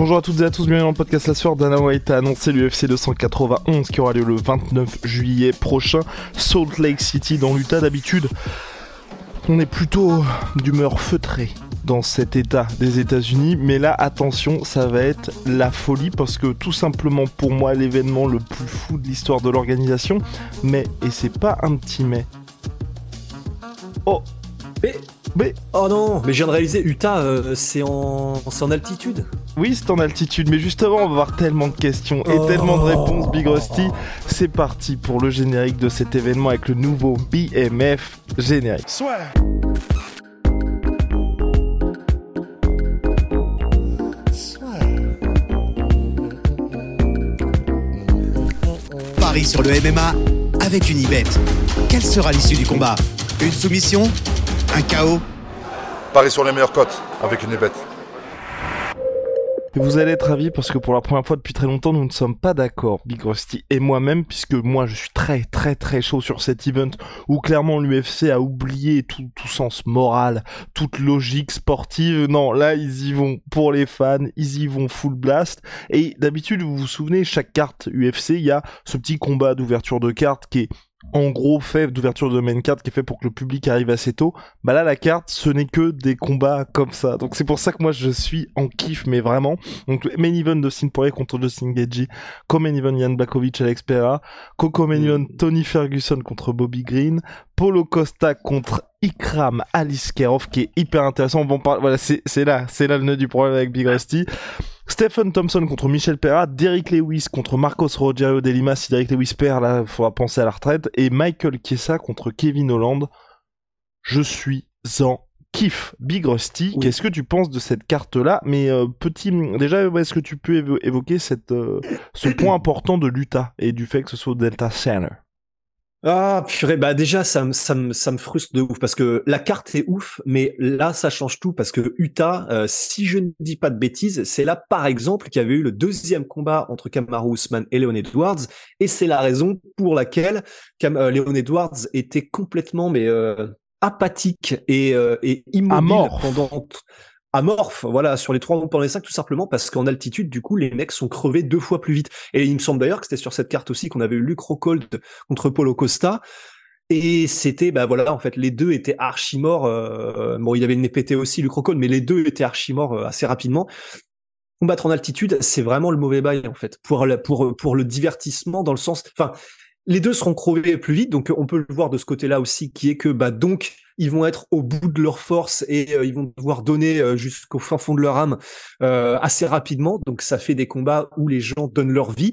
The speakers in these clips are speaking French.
Bonjour à toutes et à tous, bienvenue dans le podcast La Sueur. Dana White a annoncé l'UFC 291 qui aura lieu le 29 juillet prochain, Salt Lake City dans l'Utah. D'habitude, on est plutôt d'humeur feutrée dans cet état des États-Unis, mais là, attention, ça va être la folie parce que tout simplement pour moi, l'événement le plus fou de l'histoire de l'organisation, mais, et c'est pas un petit mais. Oh! Mais, Mais, oh non, mais je viens de réaliser, Utah, euh, c'est en, c'est en altitude. oui, c'est en altitude, mais juste avant, on va avoir tellement de questions et Oh. tellement de réponses, Big Rusty. C'est parti pour le générique de cet événement avec le nouveau BMF générique. Paris sur le MMA avec une Ibet. Quelle sera l'issue du combat? Une soumission? Un chaos Paris sur les meilleures cotes avec une bête. Et vous allez être ravis parce que pour la première fois depuis très longtemps, nous ne sommes pas d'accord, Big Rusty et moi-même, puisque moi je suis très très très chaud sur cet event où clairement l'UFC a oublié tout, tout sens moral, toute logique sportive. Non, là ils y vont pour les fans, ils y vont full blast. Et d'habitude, vous vous souvenez, chaque carte UFC, il y a ce petit combat d'ouverture de carte qui est en gros fait d'ouverture de main card qui est fait pour que le public arrive assez tôt. Bah là la carte ce n'est que des combats comme ça. Donc c'est pour ça que moi je suis en kiff mais vraiment. Donc main event de Sin Poirier contre Justin Gaethje, co-main event Jan Blakovic Alex Pereira, co-main event Tony Ferguson contre Bobby Green, Polo Costa contre Ikram Aliskerov qui est hyper intéressant. On va en parler. Voilà, c'est c'est là, c'est là le nœud du problème avec Big Rusty. Stephen Thompson contre Michel Pereira, Derrick Lewis contre Marcos Rogerio de Lima, si Derrick Lewis perd, là, il faudra penser à la retraite, et Michael Chiesa contre Kevin Holland. Je suis en kiff. Big Rusty, Oui. qu'est-ce que tu penses de cette carte-là? Mais euh, petit, déjà, est-ce que tu peux évo- évoquer cette, euh, ce point important de l'Utah et du fait que ce soit au Delta Center? Ah, purée, bah déjà, ça me, ça me, ça me frustre de ouf parce que la carte est ouf, mais là, ça change tout parce que Utah, euh, si je ne dis pas de bêtises, c'est là, par exemple, qu'il y avait eu le deuxième combat entre Kamaru Usman et Leon Edwards, et c'est la raison pour laquelle Cam euh, Leon Edwards était complètement, mais euh, apathique et, euh, et immobile pendant amorphe, voilà, sur les trois rounds pendant les cinq, tout simplement parce qu'en altitude, du coup, les mecs sont crevés deux fois plus vite. Et il me semble d'ailleurs que c'était sur cette carte aussi qu'on avait eu Luke Rockhold contre Paulo Costa. Et c'était, bah voilà, en fait, les deux étaient archi morts. euh, bon, il y avait une pété aussi, Luke Rockhold, mais les deux étaient archi morts euh, assez rapidement. Combattre en altitude, c'est vraiment le mauvais bail, en fait, pour, pour, pour le divertissement, dans le sens, enfin, les deux seront crevés plus vite, donc on peut le voir de ce côté-là aussi, qui est que, bah, donc, ils vont être au bout de leur force et euh, ils vont devoir donner euh, jusqu'au fin fond de leur âme euh, assez rapidement. Donc ça fait des combats où les gens donnent leur vie.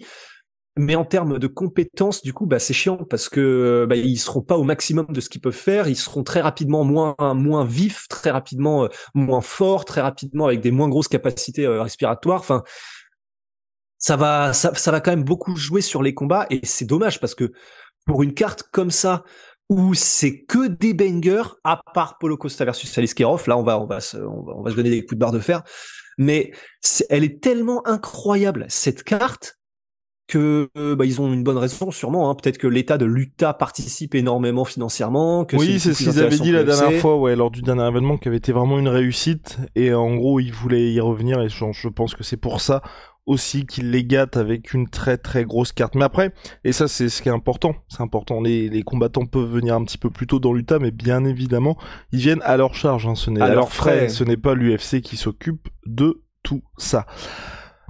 Mais en termes de compétences, du coup, bah, c'est chiant parce que bah, ils seront pas au maximum de ce qu'ils peuvent faire. Ils seront très rapidement moins moins vifs, très rapidement moins forts, très rapidement avec des moins grosses capacités respiratoires. Enfin, ça va ça va quand même beaucoup jouer sur les combats et c'est dommage parce que pour une carte comme ça où c'est que des bangers, à part Polo Costa versus Aliskerov, là on va on va se on va, on va se donner des coups de barre de fer, mais elle est tellement incroyable cette carte que euh, bah, ils ont une bonne raison sûrement. Hein. Peut-être que l'État de l'Utah participe énormément financièrement. Que Oui, c'est ce qu'ils avaient dit la dernière fois, ouais, lors du dernier événement, qui avait été vraiment une réussite. Et en gros, ils voulaient y revenir. Et je, je pense que c'est pour ça aussi qu'ils les gâtent avec une très très grosse carte. Mais après, et ça c'est ce qui est important, c'est important. Les, les combattants peuvent venir un petit peu plus tôt dans l'Utah, mais bien évidemment, ils viennent à leur charge. Hein. Ce n'est À frais. frais. Ce n'est pas l'UFC qui s'occupe de tout ça.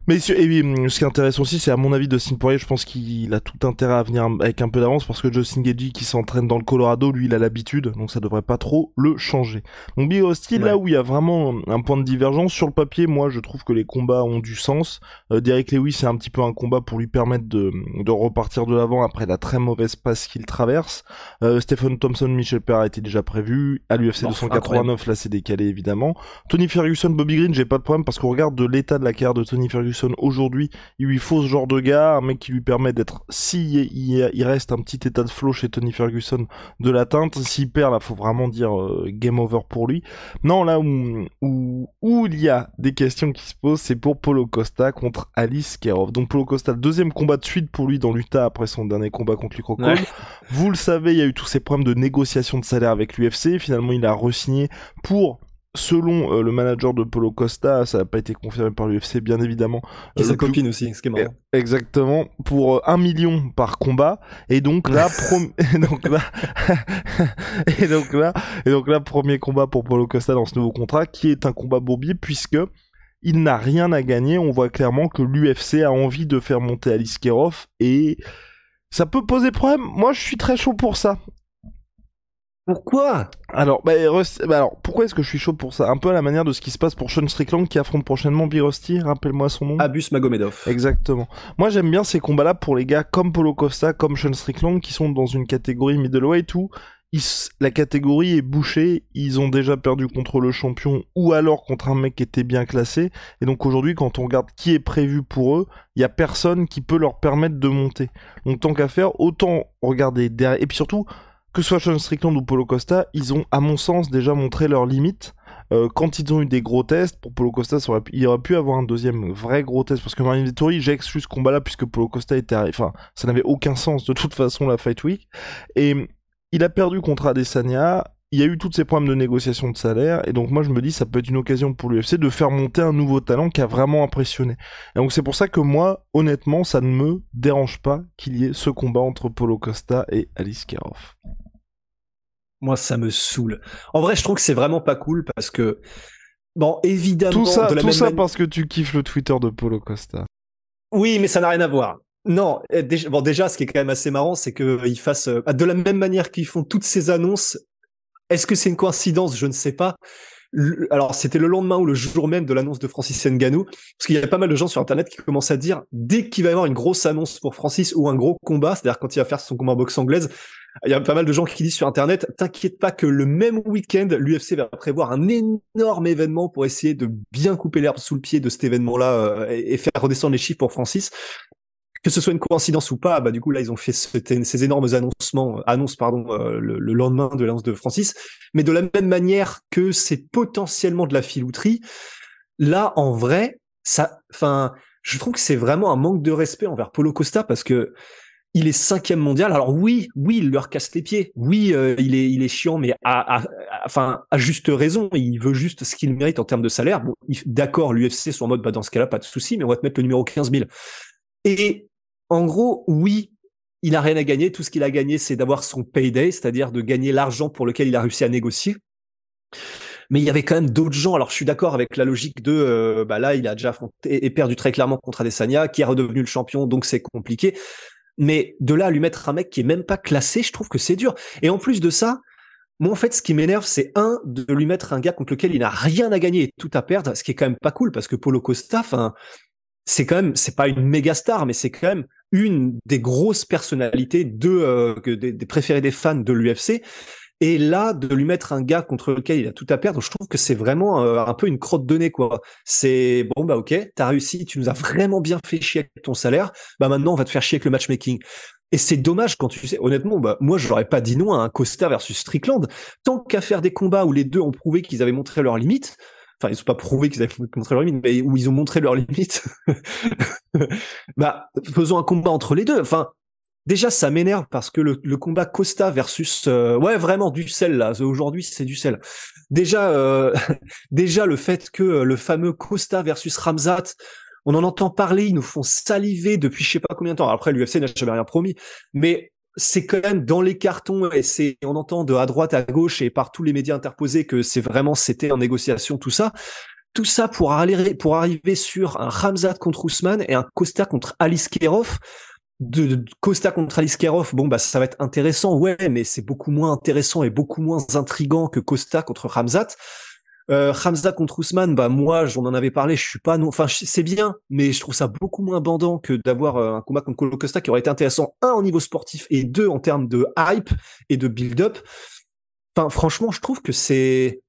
Mais ce, et, hum, ce qui est intéressant aussi, c'est à mon avis Dustin Poirier, je pense qu'il a tout intérêt à venir avec un peu d'avance parce que Justin Gagey qui s'entraîne dans le Colorado, lui il a l'habitude, donc ça devrait pas trop le changer. Donc Big Hostile, là où il y a vraiment un point de divergence sur le papier, moi je trouve que les combats ont du sens. Euh, Derek Lewis c'est un petit peu un combat pour lui permettre de, de repartir de l'avant après la très mauvaise passe qu'il traverse. Euh, Stephen Thompson, Michel Perra était déjà prévu. À l'UFC 289, là c'est décalé évidemment. Tony Ferguson, Bobby Green, j'ai pas de problème parce qu'on regarde de l'état de la carrière de Tony Ferguson aujourd'hui, il lui faut ce genre de gars, un mec qui lui permet d'être, si il, reste un petit état de flow chez Tony Ferguson, de l'atteinte. S'il perd, là, faut vraiment dire euh, game over pour lui. Non, là où, où, où il y a des questions qui se posent, c'est pour Polo Costa contre Alice Kerov. Donc Polo Costa, le deuxième combat de suite pour lui dans l'Utah après son dernier combat contre Lucro Vous le savez, il y a eu tous ces problèmes de négociation de salaire avec l'UFC. Finalement, il a re-signé pour selon euh, le manager de Polo Costa, ça n'a pas été confirmé par l'UFC bien évidemment. Et sa copine aussi, ce qui est marrant. Exactement, pour 1 euh, million par combat. Et donc là, et donc là... et donc là, et donc là, premier combat pour Polo Costa dans ce nouveau contrat, qui est un combat bourbier puisque il n'a rien à gagner. On voit clairement que l'UFC a envie de faire monter Alice Kerov et ça peut poser problème. Moi, je suis très chaud pour ça. Pourquoi alors, bah, bah, alors, pourquoi est-ce que je suis chaud pour ça? Un peu à la manière de ce qui se passe pour Sean Strickland qui affronte prochainement Birosti, rappelle-moi son nom. Abus Magomedov. Exactement. Moi j'aime bien ces combats-là pour les gars comme Polo Costa, comme Sean Strickland qui sont dans une catégorie middleweight où la catégorie est bouchée, ils ont déjà perdu contre le champion ou alors contre un mec qui était bien classé. Et donc aujourd'hui, quand on regarde qui est prévu pour eux, il y a personne qui peut leur permettre de monter. Donc tant qu'à faire, autant regarder derrière. Et puis surtout, que ce soit Sean Strickland ou Polo Costa, ils ont, à mon sens, déjà montré leurs limites. Euh, quand ils ont eu des gros tests, pour Polo Costa, aurait pu, il aurait pu avoir un deuxième vrai gros test, parce que Marine Vittori, j'exclus ce combat-là, puisque Polo Costa était, enfin, ça n'avait aucun sens de toute façon la Fight Week. Et il a perdu contre Adesanya, il y a eu tous ces problèmes de négociation de salaire, et donc moi je me dis ça peut être une occasion pour l'UFC de faire monter un nouveau talent qui a vraiment impressionné. Et donc c'est pour ça que moi, honnêtement, ça ne me dérange pas qu'il y ait ce combat entre Polo Costa et Alice Kerov. Moi, ça me saoule. En vrai, je trouve que c'est vraiment pas cool parce que, bon, évidemment. Tout ça, tout ça parce que tu kiffes le Twitter de Polo Costa. Oui, mais ça n'a rien à voir. Non, eh, déjà, bon, déjà, ce qui est quand même assez marrant, c'est qu'ils fassent, euh, de la même manière qu'ils font toutes ces annonces. Est-ce que c'est une coïncidence? Je ne sais pas. alors, c'était le lendemain ou le jour même de l'annonce de Francis Ngannou, parce qu'il y a pas mal de gens sur Internet qui commencent à dire, dès qu'il va y avoir une grosse annonce pour Francis ou un gros combat, c'est-à-dire quand il va faire son combat en boxe anglaise, il y a pas mal de gens qui disent sur Internet, t'inquiète pas que le même week-end, l'UFC va prévoir un énorme événement pour essayer de bien couper l'herbe sous le pied de cet événement-là euh, et, faire redescendre les chiffres pour Francis. Que ce soit une coïncidence ou pas, bah du coup là ils ont fait ces énormes annoncements, annonces pardon, euh, le, lendemain de l'annonce de Francis. Mais de la même manière que c'est potentiellement de la filouterie, là en vrai, ça, enfin, je trouve que c'est vraiment un manque de respect envers Polo Costa parce que il est cinquième mondial. Alors oui, oui, il leur casse les pieds. Oui, euh, il est, chiant, mais à, juste raison. Il veut juste ce qu'il mérite en termes de salaire. D'accord, l'UFC sont en mode, bah, dans ce cas-là, pas de souci, mais on va te mettre le numéro 15 000. Et en gros, oui, il a rien à gagner. Tout ce qu'il a gagné, c'est d'avoir son payday, c'est-à-dire de gagner l'argent pour lequel il a réussi à négocier. Mais il y avait quand même d'autres gens. Alors je suis d'accord avec la logique de, euh, bah là, il a déjà affronté et perdu très clairement contre Adesanya, qui est redevenu le champion, donc c'est compliqué. Mais de là à lui mettre un mec qui est même pas classé, je trouve que c'est dur. Et en plus de ça, moi en fait, ce qui m'énerve, c'est un de lui mettre un gars contre lequel il n'a rien à gagner et tout à perdre, ce qui est quand même pas cool parce que Polo Costa, enfin, c'est quand même, c'est pas une méga star, mais c'est quand même une des grosses personnalités de euh, des, des, préférés des fans de l'UFC. Et là, de lui mettre un gars contre lequel il a tout à perdre, je trouve que c'est vraiment euh, un peu une crotte de nez, quoi. C'est bon, bah ok, t'as réussi, tu nous as vraiment bien fait chier avec ton salaire, bah maintenant on va te faire chier avec le matchmaking. Et c'est dommage quand tu sais, honnêtement, bah, moi, j'aurais pas dit non à un Costa versus Strickland. Tant qu'à faire des combats où les deux ont prouvé qu'ils avaient montré leurs limites, enfin, ils ont pas prouvé qu'ils avaient montré leurs limites, mais où ils ont montré leurs limites, bah, faisons un combat entre les deux. Enfin, Déjà, ça m'énerve parce que le, combat Costa versus euh, ouais vraiment du sel là. Aujourd'hui, c'est du sel. Déjà, euh, déjà le fait que le fameux Costa versus Ramzat, on en entend parler, ils nous font saliver depuis je sais pas combien de temps. Après, l'UFC n'a jamais rien promis, mais c'est quand même dans les cartons et c'est on entend de à droite à gauche et par tous les médias interposés que c'est vraiment c'était en négociation tout ça tout ça pour, aller, pour arriver sur un Ramzat contre Ousmane et un Costa contre Alice Kerov. De, Costa contre Alice Kerov, bon bah ça va être intéressant, ouais, mais c'est beaucoup moins intéressant et beaucoup moins intrigant que Costa contre Ramzat. Euh, Hamza contre Ousmane, bah moi, j'en en avais parlé, je suis pas non, enfin c'est bien, mais je trouve ça beaucoup moins bandant que d'avoir euh, un combat contre Colo Costa qui aurait été intéressant un au niveau sportif et deux en termes de hype et de build-up. Enfin franchement, je trouve que c'est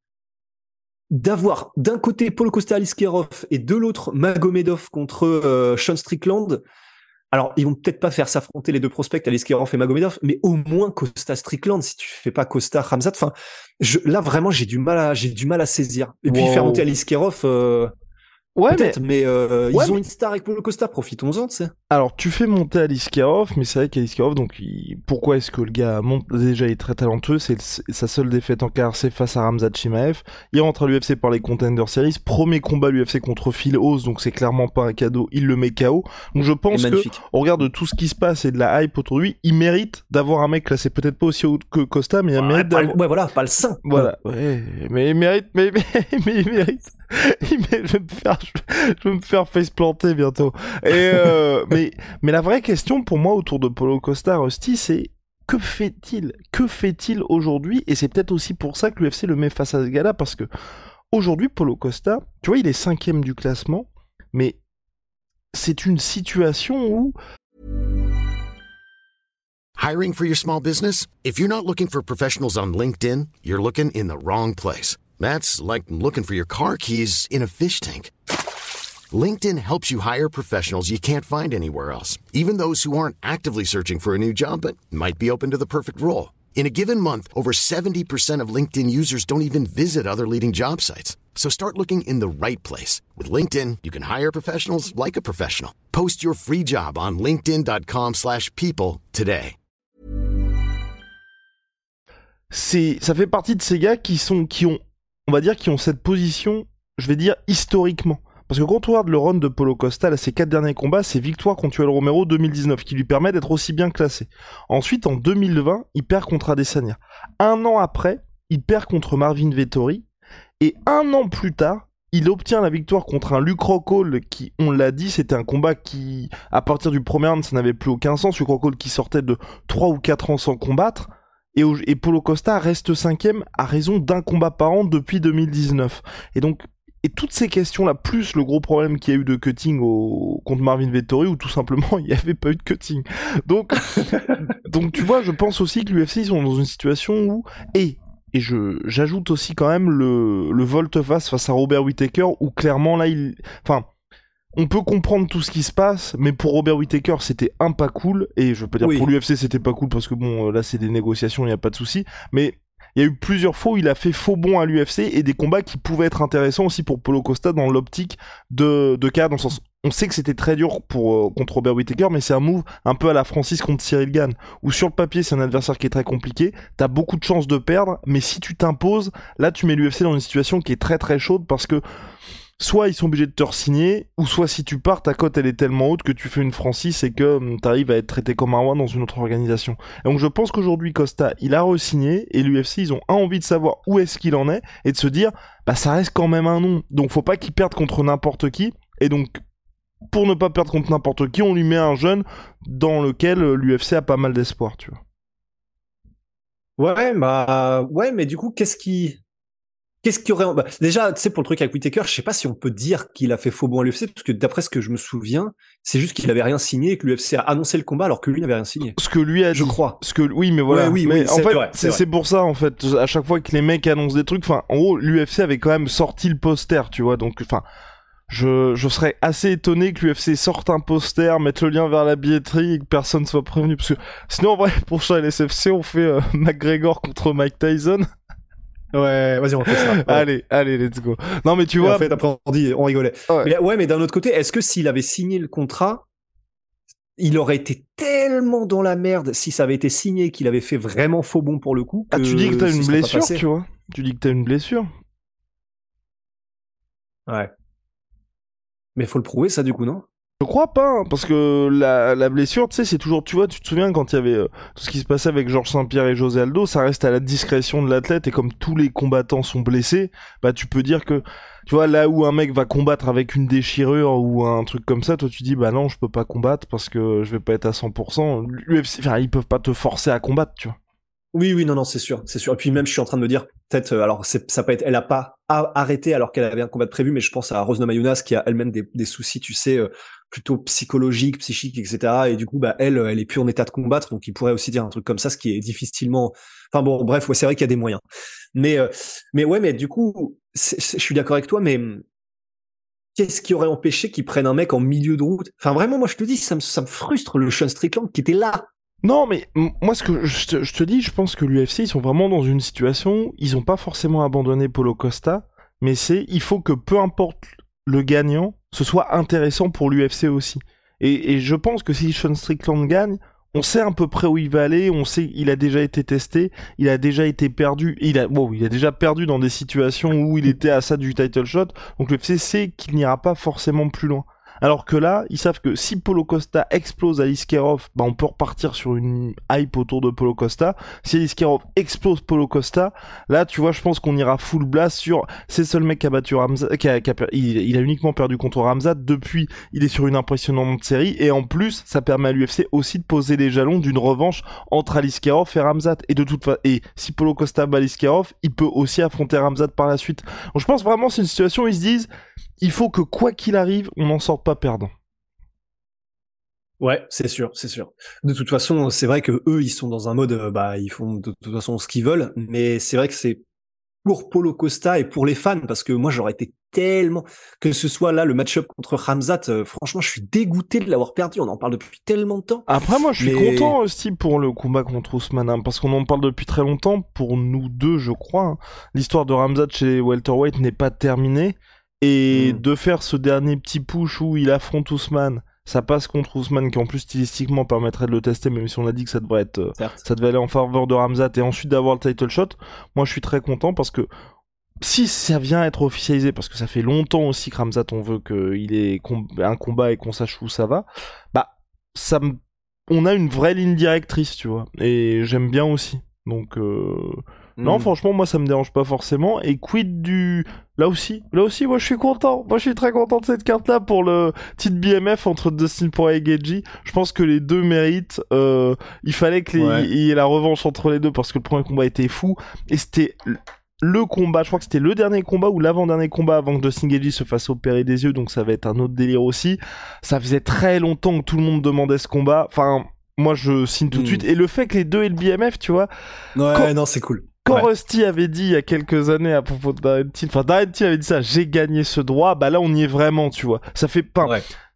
d'avoir d'un côté Polo Costa Aliskerov et de l'autre Magomedov contre euh, Sean Strickland. Alors, ils vont peut-être pas faire s'affronter les deux prospects, Aliskerov et Magomedov, mais au moins Costa Strickland, si tu fais pas Costa Ramzat. Enfin, je, là vraiment, j'ai du mal à, j'ai du mal à saisir. Et puis faire monter Aliskerov, euh, Ouais, Peut-être, mais, euh, ils ont une star avec Polo Costa, profitons-en, tu sais. Alors, tu fais monter Alice Karov, mais c'est vrai qu'Alice Karov, donc, pourquoi est-ce que le gars monte Déjà, il est très talentueux, c'est sa seule défaite en KRC face à Ramzat Chimaev. Il rentre à l'UFC par les Contender Series. Premier combat l'UFC contre Phil Oz, donc c'est clairement pas un cadeau, il le met KO. Donc, je pense que, au regard de tout ce qui se passe et de la hype autour de lui, il mérite d'avoir un mec, là, c'est peut-être pas aussi haut que Costa, mais il mérite d'avoir... Ouais, voilà, pas le sein. Voilà, ouais, mais il mérite, mais, mais, mais il mérite je vais me faire, je vais me faire face planter bientôt. Et euh, mais, mais la vraie question pour moi autour de Polo Costa Rusty, c'est que fait-il? Que fait-il aujourd'hui? Et c'est peut-être aussi pour ça que l'UFC le met face à ce gars-là, parce que aujourd'hui, Polo Costa, tu vois, il est cinquième du classement, mais c'est une situation où Hiring for your small business? If you're not looking for professionals on LinkedIn, you're looking in the wrong place. That's like looking for your car keys in a fish tank. LinkedIn helps you hire professionals you can't find anywhere else, even those who aren't actively searching for a new job but might be open to the perfect role. In a given month, over 70% of LinkedIn users don't even visit other leading job sites. So start looking in the right place. With LinkedIn, you can hire professionals like a professional. Post your free job on linkedin.com slash people today. C'est, ça fait partie de ces gars qui sont, qui ont on va dire, qui ont cette position, je vais dire, historiquement. Parce que quand on regarde le run de Polo Costa, là, ses quatre derniers combats, c'est victoire contre Yoel Romero 2019, qui lui permet d'être aussi bien classé. Ensuite, en 2020, il perd contre Adesanya. Un an après, il perd contre Marvin Vettori. Et un an plus tard, il obtient la victoire contre un Luke Rockhold qui, on l'a dit, c'était un combat qui, à partir du premier round, ça n'avait plus aucun sens. Luke Rockhold qui sortait de 3 ou 4 ans sans combattre et, Polo Costa reste cinquième à raison d'un combat par an depuis 2019. Et donc, et toutes ces questions-là, plus le gros problème qu'il y a eu de cutting au, contre Marvin Vettori, où tout simplement il n'y avait pas eu de cutting. Donc, donc tu vois, je pense aussi que l'UFC, ils sont dans une situation où, et, et je, j'ajoute aussi quand même le, le volte-face face à Robert Whittaker, où clairement là, il, enfin, on peut comprendre tout ce qui se passe, mais pour Robert Whittaker, c'était un pas cool. Et je pas dire pour l'UFC, c'était pas cool parce que bon, euh, là, c'est des négociations, il n'y a pas de souci. Mais il y a eu plusieurs fois où il a fait faux bon à l'UFC et des combats qui pouvaient être intéressants aussi pour Polo Costa dans l'optique de, de dans le sens, on sait que c'était très dur pour euh, contre Robert Whittaker, mais c'est un move un peu à la Francis contre Cyril Gann, où sur le papier c'est un adversaire qui est très compliqué, t'as beaucoup de chances de perdre, mais si tu t'imposes, là tu mets l'UFC dans une situation qui est très très chaude parce que soit ils sont obligés de te signer ou soit si tu pars, ta cote elle est tellement haute que tu fais une Francis et que hum, tu arrives à être traité comme un roi dans une autre organisation. donc je pense qu'aujourd'hui Costa, il a re-signé et l'UFC, ils ont envie de savoir où est-ce qu'il en est et de se dire, bah ça reste quand même un nom. Donc faut pas qu'il perde contre n'importe qui. Et donc, pour ne pas perdre contre n'importe qui, on lui met un jeune dans lequel l'UFC a pas mal d'espoir, tu vois. Ouais, bah ouais, mais du coup, qu'est-ce qui Qu'est-ce qu'il y aurait bah, Déjà, tu sais, pour le truc avec Whitaker, je sais pas si on peut dire qu'il a fait faux bon à l'UFC, parce que d'après ce que je me souviens, c'est juste qu'il avait rien signé et que l'UFC a annoncé le combat alors que lui n'avait rien signé. Ce que lui a je crois. Ce que oui, mais voilà. oui, mais en fait, c'est pour ça en fait. À chaque fois que les mecs annoncent des trucs, enfin, en gros, l'UFC avait quand même sorti le poster, tu vois. Donc, enfin, je, je serais assez étonné que l'UFC sorte un poster, mette le lien vers la billetterie et que personne soit prévenu, parce que sinon, en vrai, pour ça, LSFC, on fait euh, McGregor contre Mike Tyson. Ouais, vas-y, on fait ça. allez, allez, let's go. Non, mais tu vois. En fait, après, on dit, on rigolait. Ouais, mais, ouais, mais d'un autre côté, est-ce que s'il avait signé le contrat, il aurait été tellement dans la merde si ça avait été signé qu'il avait fait vraiment faux bon pour le coup. ah, tu dis que t'as une blessure, tu vois. Tu dis que t'as une blessure. Ouais. Mais faut le prouver, ça, du coup, non? Je crois pas, hein, parce que la, la blessure, tu sais, c'est toujours, tu vois, tu te souviens quand il y avait euh, tout ce qui se passait avec Georges Saint-Pierre et José Aldo, ça reste à la discrétion de l'athlète, et comme tous les combattants sont blessés, bah tu peux dire que, tu vois, là où un mec va combattre avec une déchirure ou un truc comme ça, toi tu dis, bah non, je peux pas combattre parce que je vais pas être à 100%. L'UFC, enfin, ils peuvent pas te forcer à combattre, tu vois. Oui, oui, non, non, c'est sûr, c'est sûr. Et puis même, je suis en train de me dire, peut-être, euh, alors ça peut être, elle a pas arrêté alors qu'elle avait un combat prévu, mais je pense à Rosna Mayunas qui a elle-même des, des, soucis, tu sais, euh, plutôt psychologiques, psychiques, etc. Et du coup, bah elle, elle est plus en état de combattre, donc il pourrait aussi dire un truc comme ça, ce qui est difficilement. Enfin bon, bref, ouais, c'est vrai qu'il y a des moyens. Mais, euh, mais ouais, mais du coup, je suis d'accord avec toi, mais qu'est-ce qui aurait empêché qu'ils prennent un mec en milieu de route? Enfin vraiment, moi je te dis, ça me, ça me frustre le Sean Strickland qui était là non, mais moi, ce que je te, dis, je pense que l'UFC, ils sont vraiment dans une situation, ils ont pas forcément abandonné Polo Costa, mais c'est, il faut que peu importe le gagnant, ce soit intéressant pour l'UFC aussi. Et, je pense que si Sean Strickland gagne, on sait à peu près où il va aller, on sait il a déjà été testé, il a déjà été perdu, il a il a déjà perdu dans des situations où il était à ça du title shot, donc l'UFC sait qu'il n'ira pas forcément plus loin. Alors que là, ils savent que si Polo Costa explose à Iskerov, bah on peut repartir sur une hype autour de Polo Costa. Si Iskerov explose Polo Costa, là, tu vois, je pense qu'on ira full blast sur c'est seul mec qui a battu Ramzat, qui a, il, a uniquement perdu contre Ramzat. Depuis, il est sur une impressionnante série et en plus, ça permet à l'UFC aussi de poser les jalons d'une revanche entre Aliskerov et Ramzat. Et de toute façon, et si Polo Costa bat Aliskerov, il peut aussi affronter Ramzat par la suite. Donc je pense vraiment c'est une situation où ils se disent il faut que quoi qu'il arrive, on n'en sorte pas perdant. Ouais, c'est sûr, c'est sûr. De toute façon, c'est vrai que eux, ils sont dans un mode, euh, bah, ils font de toute façon ce qu'ils veulent, mais c'est vrai que c'est pour Polo Costa et pour les fans, parce que moi, j'aurais été tellement que ce soit là le match-up contre Ramzat. Euh, franchement, je suis dégoûté de l'avoir perdu. On en parle depuis tellement de temps. Après, moi, je suis content aussi pour le combat contre Ousmane, hein, parce qu'on en parle depuis très longtemps. Pour nous deux, je crois, hein. l'histoire de Ramzat chez welterweight n'est pas terminée. Et hmm. de faire ce dernier petit push où il affronte Ousmane, ça passe contre Ousmane qui en plus stylistiquement permettrait de le tester, même si on a dit que ça devrait être, euh, ça devait aller en faveur de Ramzat et ensuite d'avoir le title shot. Moi, je suis très content parce que si ça vient être officialisé, parce que ça fait longtemps aussi que Ramzat on veut qu'il ait un combat et qu'on sache où ça va, bah ça on a une vraie ligne directrice, tu vois, et j'aime bien aussi. Donc euh, non, hmm. franchement, moi, ça me dérange pas forcément. Et quid du... Là aussi, là aussi, moi, je suis content. Moi, je suis très content de cette carte-là pour le titre BMF entre Dustin Poirier et Geji. Je pense que les deux méritent. Euh, il fallait qu'il y ait la revanche entre les deux parce que le premier combat était fou. Et c'était le combat, je crois que c'était le dernier combat ou l'avant-dernier combat avant que Dustin Geji se fasse opérer des yeux, donc ça va être un autre délire aussi. Ça faisait très longtemps que tout le monde demandait ce combat. Enfin, moi je signe tout de hmm. suite. Et le fait que les deux aient le BMF, tu vois. Ouais, non, c'est cool. Quand Rusty avait dit il y a quelques années à propos de Till, enfin Till avait dit ça, j'ai gagné ce droit, bah là on y est vraiment, tu vois. Ça fait pas.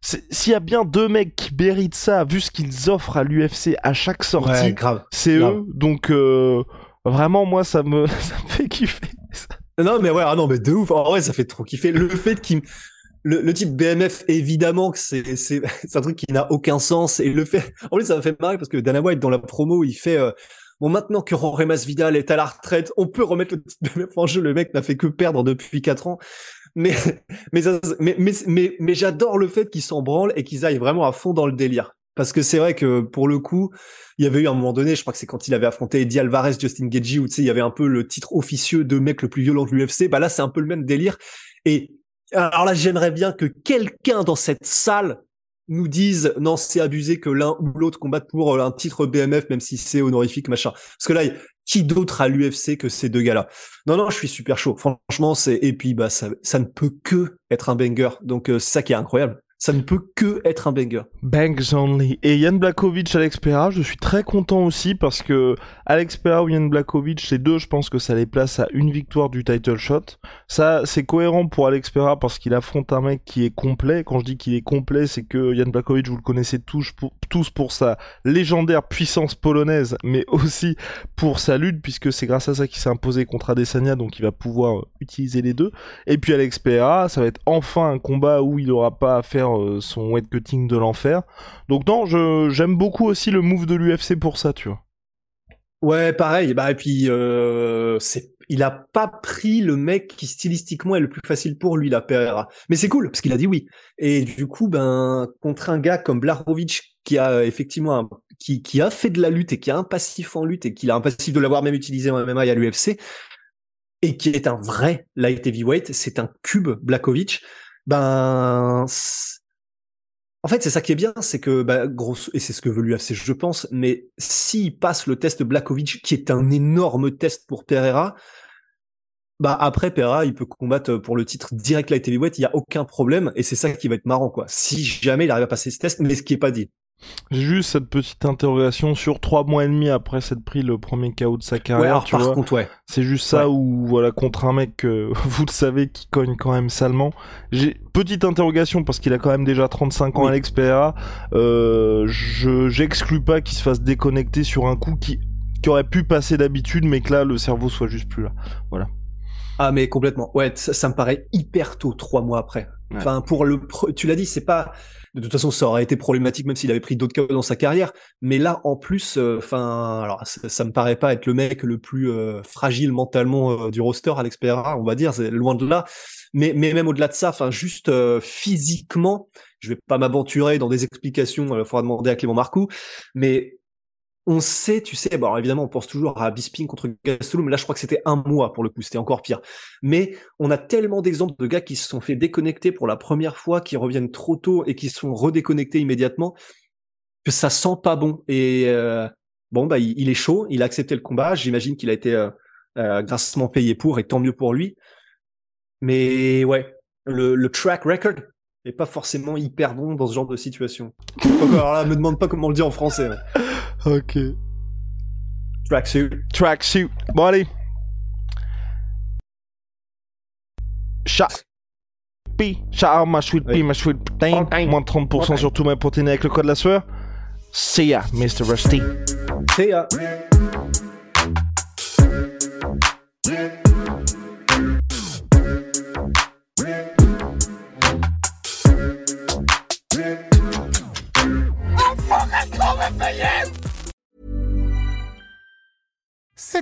S'il y a bien deux mecs qui méritent ça, vu ce qu'ils offrent à l'UFC à chaque sortie, c'est eux. Donc euh, vraiment, moi ça me, ça me fait kiffer. Non mais ouais, ah non mais de ouf. En vrai, ça fait trop kiffer. Le fait qu'il le, le, type BMF, évidemment que c'est c'est un truc qui n'a aucun sens et le fait en plus ça m'a fait marrer parce que Dana White dans la promo il fait euh, Bon, maintenant que Jorge Vidal est à la retraite, on peut remettre le titre BMF en jeu. Le mec n'a fait que perdre depuis 4 ans. Mais, mais, mais, mais, mais, j'adore le fait qu'ils s'en branlent et qu'ils aillent vraiment à fond dans le délire. Parce que c'est vrai que pour le coup, il y avait eu un moment donné, je crois que c'est quand il avait affronté Eddie Alvarez, Justin Gagey, où tu sais, il y avait un peu le titre officieux de mec le plus violent de l'UFC. Bah là, c'est un peu le même délire. Et alors là, j'aimerais bien que quelqu'un dans cette salle nous disent non c'est abusé que l'un ou l'autre combatte pour euh, un titre BMF même si c'est honorifique machin. Parce que là qui d'autre à l'UFC que ces deux gars-là? Non non je suis super chaud. Franchement c'est et puis bah ça, ça ne peut que être un banger. Donc euh, c'est ça qui est incroyable ça ne peut que être un banger. Bangs only. Et Yann Blakovic, Alex Pereira, je suis très content aussi parce que Alex Pereira ou Yann Blakovic, les deux, je pense que ça les place à une victoire du title shot. Ça, c'est cohérent pour Alex Pereira parce qu'il affronte un mec qui est complet. Quand je dis qu'il est complet, c'est que Yann Blakovic, vous le connaissez tous pour, tous pour sa légendaire puissance polonaise, mais aussi pour sa lutte puisque c'est grâce à ça qu'il s'est imposé contre Adesanya, donc il va pouvoir utiliser les deux. Et puis Alex Pereira, ça va être enfin un combat où il n'aura pas à faire euh, son weight cutting de l'enfer. Donc non, j'aime beaucoup aussi le move de l'UFC pour ça, tu vois. Ouais, pareil. Bah et puis euh, il a pas pris le mec qui stylistiquement est le plus facile pour lui, la Pereira. Mais c'est cool parce qu'il a dit oui. Et du coup, ben contre un gars comme Blarovic qui a effectivement un, qui, a fait de la lutte et qui a un passif en lutte et qui a un passif de l'avoir même utilisé en MMA à l'UFC et qui est un vrai light heavyweight, c'est un cube Blakovic. Ben en fait, c'est ça qui est bien, c'est que, bah, grosso, et c'est ce que veut l'UFC, je pense, mais s'il passe le test Blakovic, qui est un énorme test pour Pereira, bah, après, Pereira, il peut combattre pour le titre direct light heavyweight, il n'y a aucun problème, et c'est ça qui va être marrant, quoi. Si jamais il arrive à passer ce test, mais ce qui est pas dit. J'ai juste cette petite interrogation sur trois mois et demi après s'être pris le premier KO de sa carrière, tu par vois. contre, ouais. C'est juste ça où, voilà, contre un mec, vous le savez, qui cogne quand même salement. J'ai petite interrogation parce qu'il a quand même déjà 35 ans Oui. à l'expert. Euh, je, j'exclus pas qu'il se fasse déconnecter sur un coup qui, qui aurait pu passer d'habitude, mais que là, le cerveau soit juste plus là. Ah mais complètement. Ouais, ça, ça me paraît hyper tôt, trois mois après. Ouais. Enfin, pour le, tu l'as dit, c'est pas. De toute façon, ça aurait été problématique même s'il avait pris d'autres KO dans sa carrière. Mais là, en plus, euh, enfin, alors ça, ça me paraît pas être le mec le plus euh, fragile mentalement euh, du roster à l'expert, on va dire, c'est loin de là. Mais, mais même au-delà de ça, enfin, juste physiquement, je vais pas m'aventurer dans des explications. Il faudra demander à Clément Marcoux, mais on sait, tu sais, bon, évidemment, on pense toujours à Bisping contre Gastelum, là, je crois que c'était un mois pour le coup, c'était encore pire. Mais on a tellement d'exemples de gars qui se sont fait déconnecter pour la première fois, qui reviennent trop tôt et qui se sont redéconnectés immédiatement, que ça sent pas bon. Et euh, bon, bah, il, est chaud, il a accepté le combat. J'imagine qu'il a été euh, euh, grassement payé pour, et tant mieux pour lui. Mais ouais, le, track record est pas forcément hyper bon dans ce genre de situation. Alors là, me demande pas comment on le dit en français. Ok. Tracksuit. Tracksuit. Bon, allez. Chat. P. Chat, ma sweet pea, Oui. ma sweet protein. Protein. Moins de 30% sur tous mes protéines avec le code de la sueur. See ya, Mr. Rusty. C'est euh,